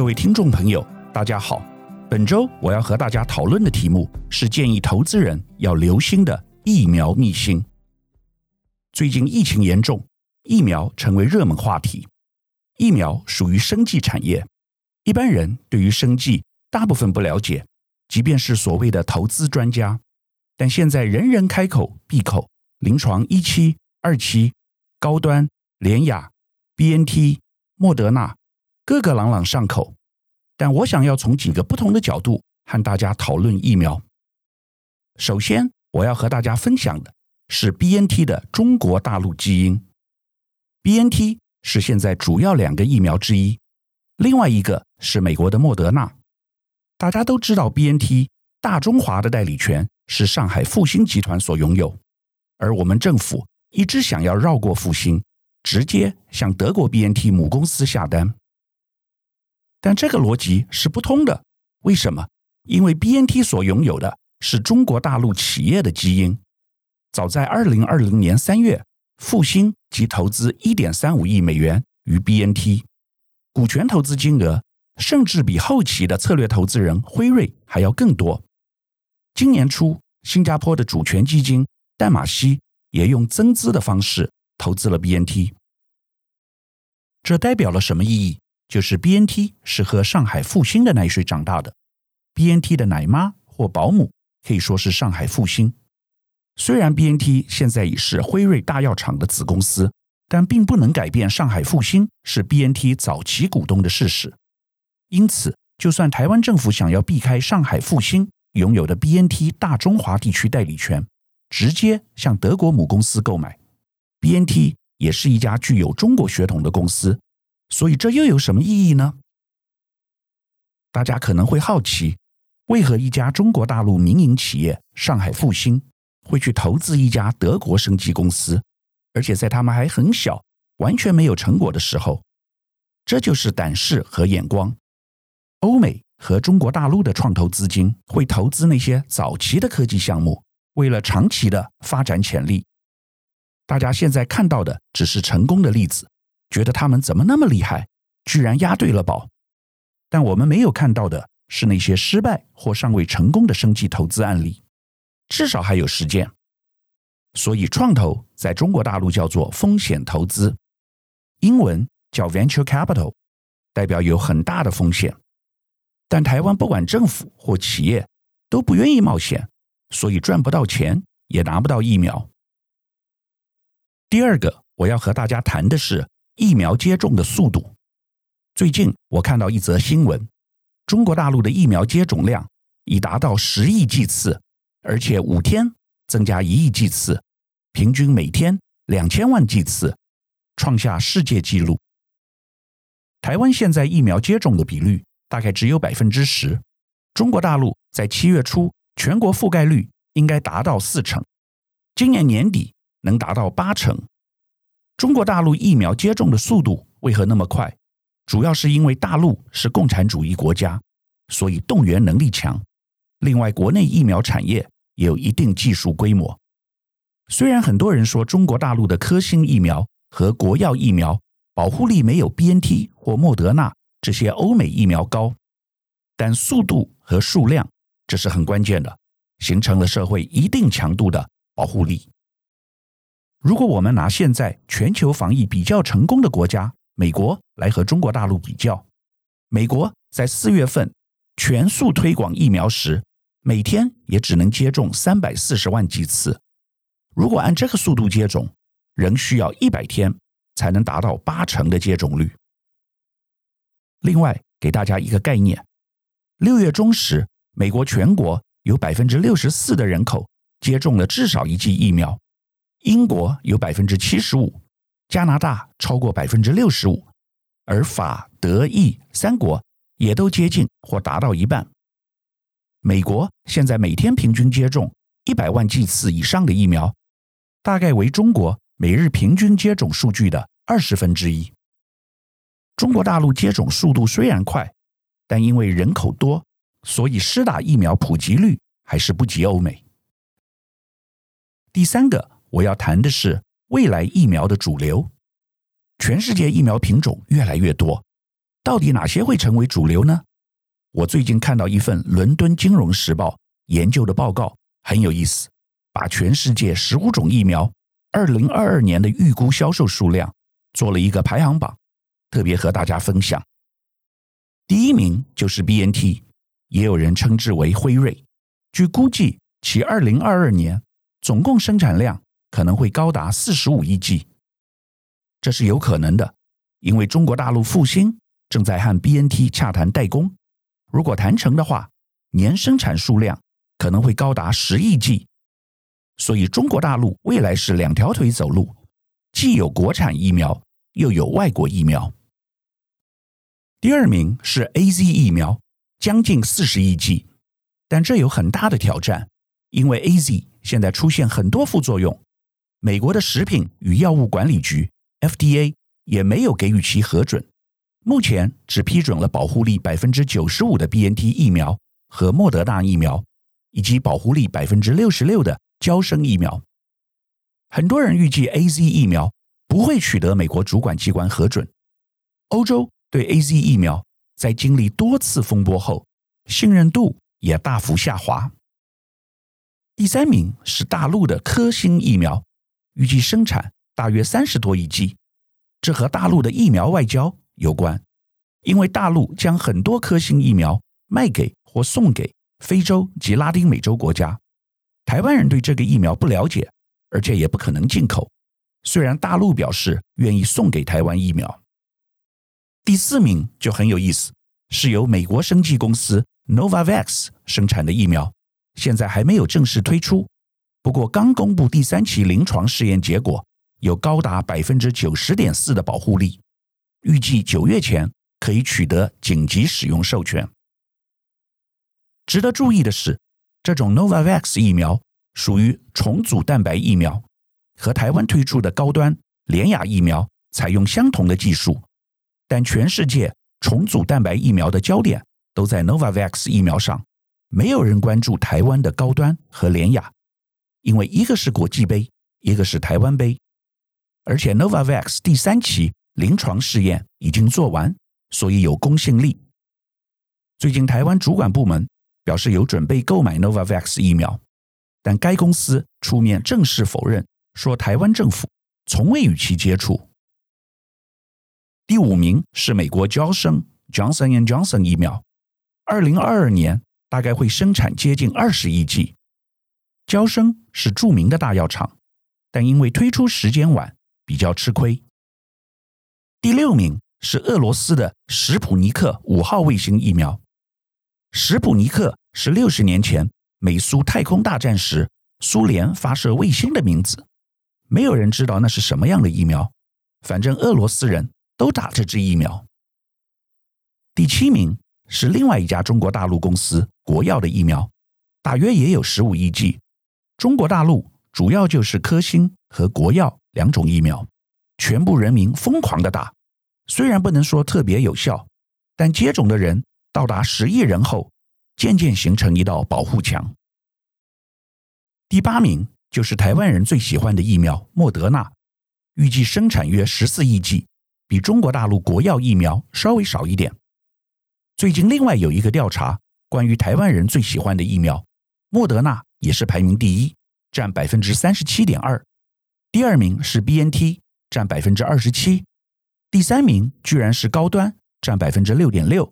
各位听众朋友，大家好。本周我要和大家讨论的题目是建议投资人要留心的疫苗秘辛。最近疫情严重，疫苗成为热门话题。疫苗属于生技产业，一般人对于生技大部分不了解，即便是所谓的投资专家，但现在人人开口闭口，临床一期、二期、高端、联雅、BNT、莫德纳。个个朗朗上口，但我想要从几个不同的角度和大家讨论疫苗。首先，我要和大家分享的是 BNT 的中国大陆基因。BNT 是现在主要两个疫苗之一，另外一个是美国的莫德纳。大家都知道，BNT 大中华的代理权是上海复星集团所拥有，而我们政府一直想要绕过复星，直接向德国 BNT 母公司下单。但这个逻辑是不通的，为什么？因为 BNT 所拥有的是中国大陆企业的基因。早在二零二零年三月，复星即投资一点三五亿美元于 BNT，股权投资金额甚至比后期的策略投资人辉瑞还要更多。今年初，新加坡的主权基金淡马锡也用增资的方式投资了 BNT，这代表了什么意义？就是 BNT 是喝上海复星的奶水长大的，BNT 的奶妈或保姆可以说是上海复星。虽然 BNT 现在已是辉瑞大药厂的子公司，但并不能改变上海复星是 BNT 早期股东的事实。因此，就算台湾政府想要避开上海复星拥有的 BNT 大中华地区代理权，直接向德国母公司购买，BNT 也是一家具有中国血统的公司。所以这又有什么意义呢？大家可能会好奇，为何一家中国大陆民营企业上海复星会去投资一家德国升级公司，而且在他们还很小、完全没有成果的时候？这就是胆识和眼光。欧美和中国大陆的创投资金会投资那些早期的科技项目，为了长期的发展潜力。大家现在看到的只是成功的例子。觉得他们怎么那么厉害，居然押对了宝。但我们没有看到的是那些失败或尚未成功的生技投资案例，至少还有实践。所以创投在中国大陆叫做风险投资，英文叫 venture capital，代表有很大的风险。但台湾不管政府或企业都不愿意冒险，所以赚不到钱，也拿不到疫苗。第二个我要和大家谈的是。疫苗接种的速度，最近我看到一则新闻，中国大陆的疫苗接种量已达到十亿剂次，而且五天增加一亿剂次，平均每天两千万剂次，创下世界纪录。台湾现在疫苗接种的比率大概只有百分之十，中国大陆在七月初全国覆盖率应该达到四成，今年年底能达到八成。中国大陆疫苗接种的速度为何那么快？主要是因为大陆是共产主义国家，所以动员能力强。另外，国内疫苗产业也有一定技术规模。虽然很多人说中国大陆的科兴疫苗和国药疫苗保护力没有 BNT 或莫德纳这些欧美疫苗高，但速度和数量这是很关键的，形成了社会一定强度的保护力。如果我们拿现在全球防疫比较成功的国家美国来和中国大陆比较，美国在四月份全速推广疫苗时，每天也只能接种三百四十万剂次。如果按这个速度接种，仍需要一百天才能达到八成的接种率。另外，给大家一个概念：六月中时，美国全国有百分之六十四的人口接种了至少一剂疫苗。英国有百分之七十五，加拿大超过百分之六十五，而法、德、意三国也都接近或达到一半。美国现在每天平均接种一百万剂次以上的疫苗，大概为中国每日平均接种数据的二十分之一。中国大陆接种速度虽然快，但因为人口多，所以施打疫苗普及率还是不及欧美。第三个。我要谈的是未来疫苗的主流。全世界疫苗品种越来越多，到底哪些会成为主流呢？我最近看到一份伦敦金融时报研究的报告，很有意思，把全世界十五种疫苗二零二二年的预估销售数量做了一个排行榜，特别和大家分享。第一名就是 BNT，也有人称之为辉瑞。据估计，其二零二二年总共生产量可能会高达四十五亿剂。这是有可能的，因为中国大陆复兴正在和 BNT 洽谈代工。如果谈成的话，年生产数量可能会高达十亿剂。所以，中国大陆未来是两条腿走路，既有国产疫苗，又有外国疫苗。第二名是 AZ 疫苗，将近四十亿剂，但这有很大的挑战，因为 AZ 现在出现很多副作用。美国的食品与药物管理局 FDA 也没有给予其核准，目前只批准了保护力百分之九十五的 BNT 疫苗和莫德纳疫苗，以及保护力百分之六十六的娇生疫苗。很多人预计 AZ 疫苗不会取得美国主管机关核准，欧洲。对 AZ 疫苗在经历多次风波后，信任度也大幅下滑。第三名是大陆的科兴疫苗，预计生产大约三十多亿剂。这和大陆的疫苗外交有关，因为大陆将很多科兴疫苗卖给或送给非洲及拉丁美洲国家。台湾人对这个疫苗不了解，而且也不可能进口。虽然大陆表示愿意送给台湾疫苗。第四名就很有意思，是由美国生技公司 Novavax 生产的疫苗，现在还没有正式推出，不过刚公布第三期临床试验结果，有高达百分之九十点四的保护力，预计九月前可以取得紧急使用授权。值得注意的是，这种 Novavax 疫苗属于重组蛋白疫苗，和台湾推出的高端联雅疫苗采用相同的技术。但全世界重组蛋白疫苗的焦点都在 Novavax 疫苗上，没有人关注台湾的高端和联雅，因为一个是国际杯，一个是台湾杯，而且 Novavax 第三期临床试验已经做完，所以有公信力。最近台湾主管部门表示有准备购买 Novavax 疫苗，但该公司出面正式否认，说台湾政府从未与其接触。第五名是美国娇生 Johnson and Johnson 疫苗，二零二二年大概会生产接近二十亿剂。娇生是著名的大药厂，但因为推出时间晚，比较吃亏。第六名是俄罗斯的史普尼克五号卫星疫苗。史普尼克是六十年前美苏太空大战时苏联发射卫星的名字，没有人知道那是什么样的疫苗，反正俄罗斯人。都打这支疫苗。第七名是另外一家中国大陆公司国药的疫苗，大约也有十五亿剂。中国大陆主要就是科兴和国药两种疫苗，全部人民疯狂的打。虽然不能说特别有效，但接种的人到达十亿人后，渐渐形成一道保护墙。第八名就是台湾人最喜欢的疫苗莫德纳，预计生产约十四亿剂。比中国大陆国药疫苗稍微少一点。最近另外有一个调查，关于台湾人最喜欢的疫苗，莫德纳也是排名第一，占百分之三十七点二。第二名是 BNT，占百分之二十七。第三名居然是高端，占百分之六点六。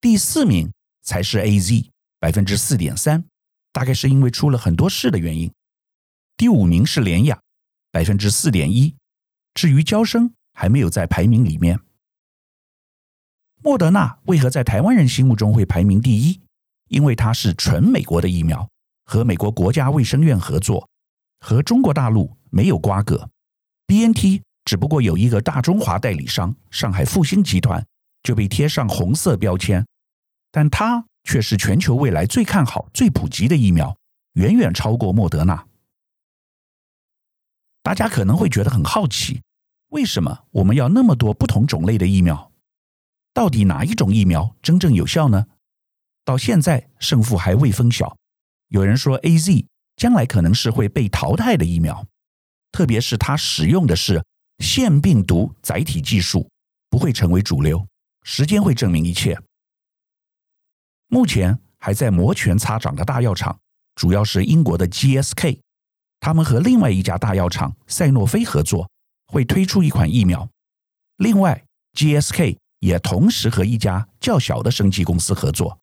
第四名才是 AZ，百分之四点三。大概是因为出了很多事的原因。第五名是联亚，百分之四点一。至于娇生。还没有在排名里面。莫德纳为何在台湾人心目中会排名第一？因为它是纯美国的疫苗，和美国国家卫生院合作，和中国大陆没有瓜葛。BNT 只不过有一个大中华代理商上海复星集团就被贴上红色标签，但它却是全球未来最看好、最普及的疫苗，远远超过莫德纳。大家可能会觉得很好奇。为什么我们要那么多不同种类的疫苗？到底哪一种疫苗真正有效呢？到现在胜负还未分晓。有人说 AZ 将来可能是会被淘汰的疫苗，特别是它使用的是腺病毒载体技术，不会成为主流。时间会证明一切。目前还在摩拳擦掌的大药厂，主要是英国的 GSK，他们和另外一家大药厂赛诺菲合作，会推出一款疫苗。另外，GSK 也同时和一家较小的生技公司合作。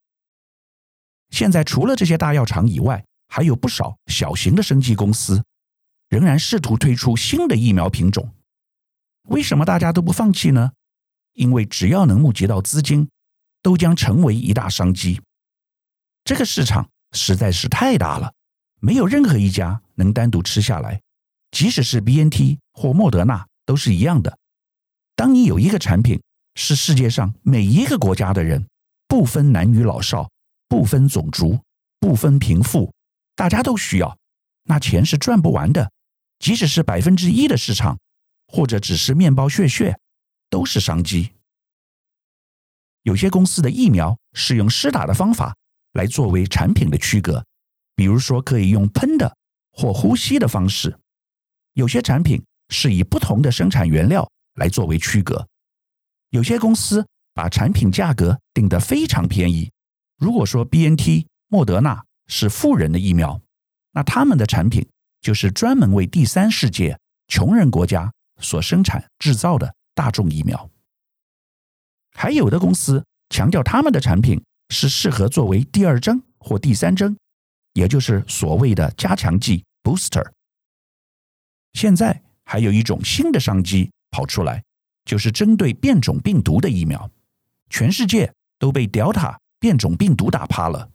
现在除了这些大药厂以外，还有不少小型的生技公司，仍然试图推出新的疫苗品种。为什么大家都不放弃呢？因为只要能募集到资金，都将成为一大商机。这个市场实在是太大了，没有任何一家能单独吃下来。即使是 BNT 或莫德纳都是一样的。当你有一个产品是世界上每一个国家的人，不分男女老少，不分种族，不分贫富，大家都需要，那钱是赚不完的。即使是百分之一的市场，或者只是面包屑屑，都是商机。有些公司的疫苗是用施打的方法来作为产品的区隔，比如说可以用喷的或呼吸的方式；有些产品是以不同的生产原料来作为区隔；有些公司把产品价格定得非常便宜。如果说 BNT、莫德纳是富人的疫苗，那他们的产品就是专门为第三世界穷人国家所生产制造的大众疫苗。还有的公司强调他们的产品是适合作为第二针或第三针，也就是所谓的加强剂 （booster）。现在还有一种新的商机跑出来，就是针对变种病毒的疫苗。全世界都被 Delta 变种病毒打趴了，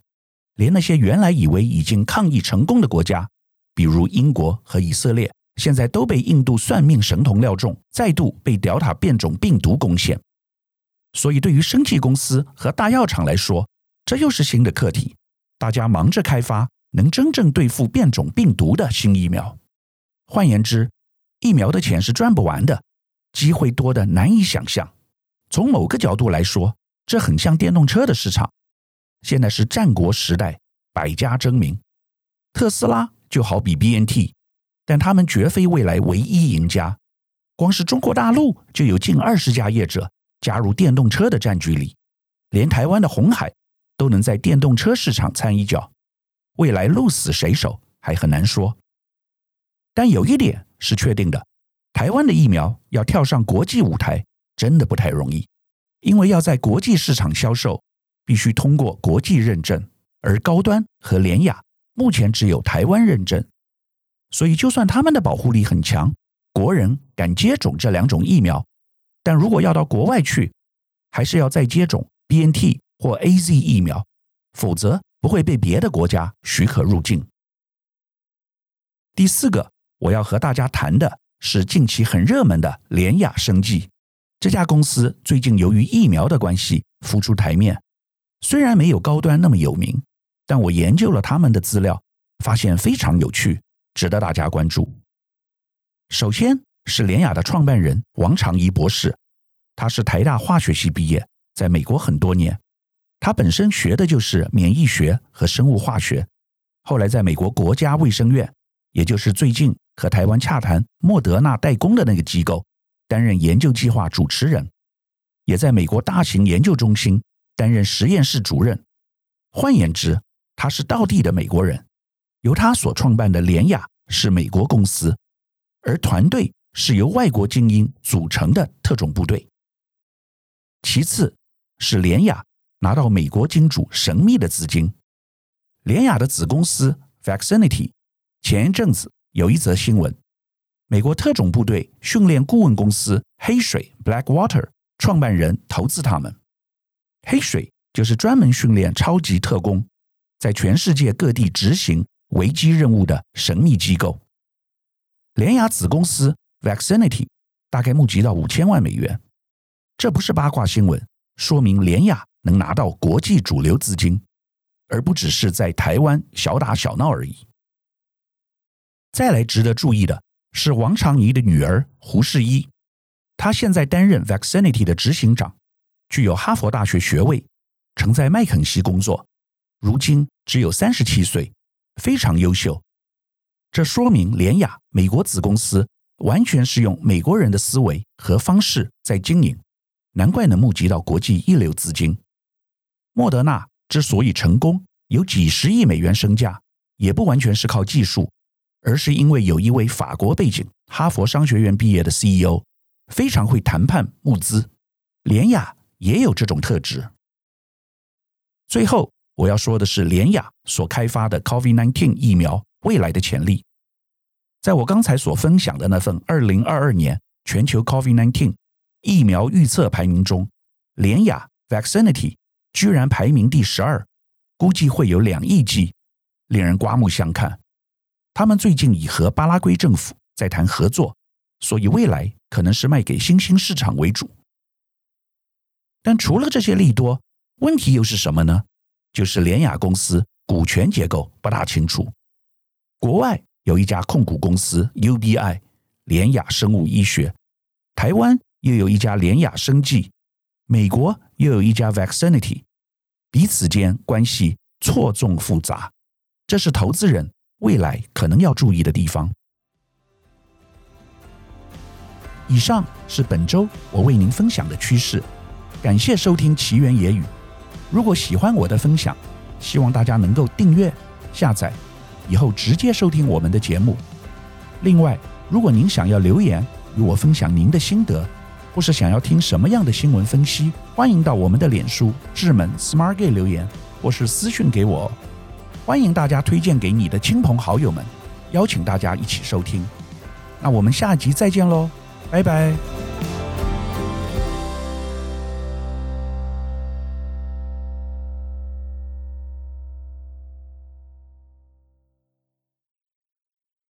连那些原来以为已经抗疫成功的国家，比如英国和以色列，现在都被印度算命神童料中，再度被 Delta 变种病毒攻陷。所以，对于生技公司和大药厂来说，这又是新的课题。大家忙着开发能真正对付变种病毒的新疫苗。换言之，疫苗的钱是赚不完的，机会多的难以想象。从某个角度来说，这很像电动车的市场。现在是战国时代，百家争鸣。特斯拉就好比 BNT，但他们绝非未来唯一赢家。光是中国大陆就有近二十家业者。加入电动车的战局里，连台湾的鸿海都能在电动车市场掺一脚，未来鹿死谁手还很难说。但有一点是确定的，台湾的疫苗要跳上国际舞台，真的不太容易，因为要在国际市场销售，必须通过国际认证，而高端和联雅目前只有台湾认证，所以就算他们的保护力很强，国人敢接种这两种疫苗。但如果要到国外去，还是要再接种 BNT 或 AZ 疫苗，否则不会被别的国家许可入境。第四个，我要和大家谈的是近期很热门的联雅生计。这家公司最近由于疫苗的关系浮出台面，虽然没有高端那么有名，但我研究了他们的资料，发现非常有趣，值得大家关注。首先。是联雅的创办人王长怡博士，他是台大化学系毕业，在美国很多年。他本身学的就是免疫学和生物化学，后来在美国国家卫生院，也就是最近和台湾洽谈莫德纳代工的那个机构，担任研究计划主持人，也在美国大型研究中心担任实验室主任。换言之，他是道地的美国人。由他所创办的联雅是美国公司，而团队。是由外国精英组成的特种部队。其次，是联雅拿到美国金主神秘的资金。联雅的子公司 Vaxinity 前一阵子有一则新闻，美国特种部队训练顾问公司黑水 Blackwater 创办人投资他们。黑水就是专门训练超级特工，在全世界各地执行危机任务的神秘机构。联雅子公司。Vaccinity 大概募集到五千万美元，这不是八卦新闻，说明联雅能拿到国际主流资金，而不只是在台湾小打小闹而已。再来值得注意的是王长怡的女儿胡世一，她现在担任 Vaccinity 的执行长，具有哈佛大学学位，曾在麦肯锡工作，如今只有三十七岁，非常优秀。这说明联雅美国子公司。完全是用美国人的思维和方式在经营，难怪能募集到国际一流资金。莫德纳之所以成功，有几十亿美元身价，也不完全是靠技术，而是因为有一位法国背景、哈佛商学院毕业的 CEO，非常会谈判募资。联雅也有这种特质。最后，我要说的是联雅所开发的 COVID-19 疫苗未来的潜力。在我刚才所分享的那份二零二二年全球 COVID-19 疫苗预测排名中，联雅 Vaccinity 居然排名第十二，估计会有两亿剂，令人刮目相看。他们最近已和巴拉圭政府在谈合作，所以未来可能是卖给新兴市场为主。但除了这些利多，问题又是什么呢？就是联雅公司股权结构不大清楚。国外有一家控股公司 UBI 联雅生物医学，台湾又有一家联雅生技，美国又有一家 Vaccinity，彼此间关系错综复杂，这是投资人未来可能要注意的地方。以上是本周我为您分享的趋势，感谢收听奇缘野语。如果喜欢我的分享，希望大家能够订阅、下载，以后直接收听我们的节目。另外，如果您想要留言与我分享您的心得，或是想要听什么样的新闻分析，欢迎到我们的脸书智门 Smart Gay 留言，或是私讯给我。欢迎大家推荐给你的亲朋好友们，邀请大家一起收听。那我们下集再见喽，拜拜。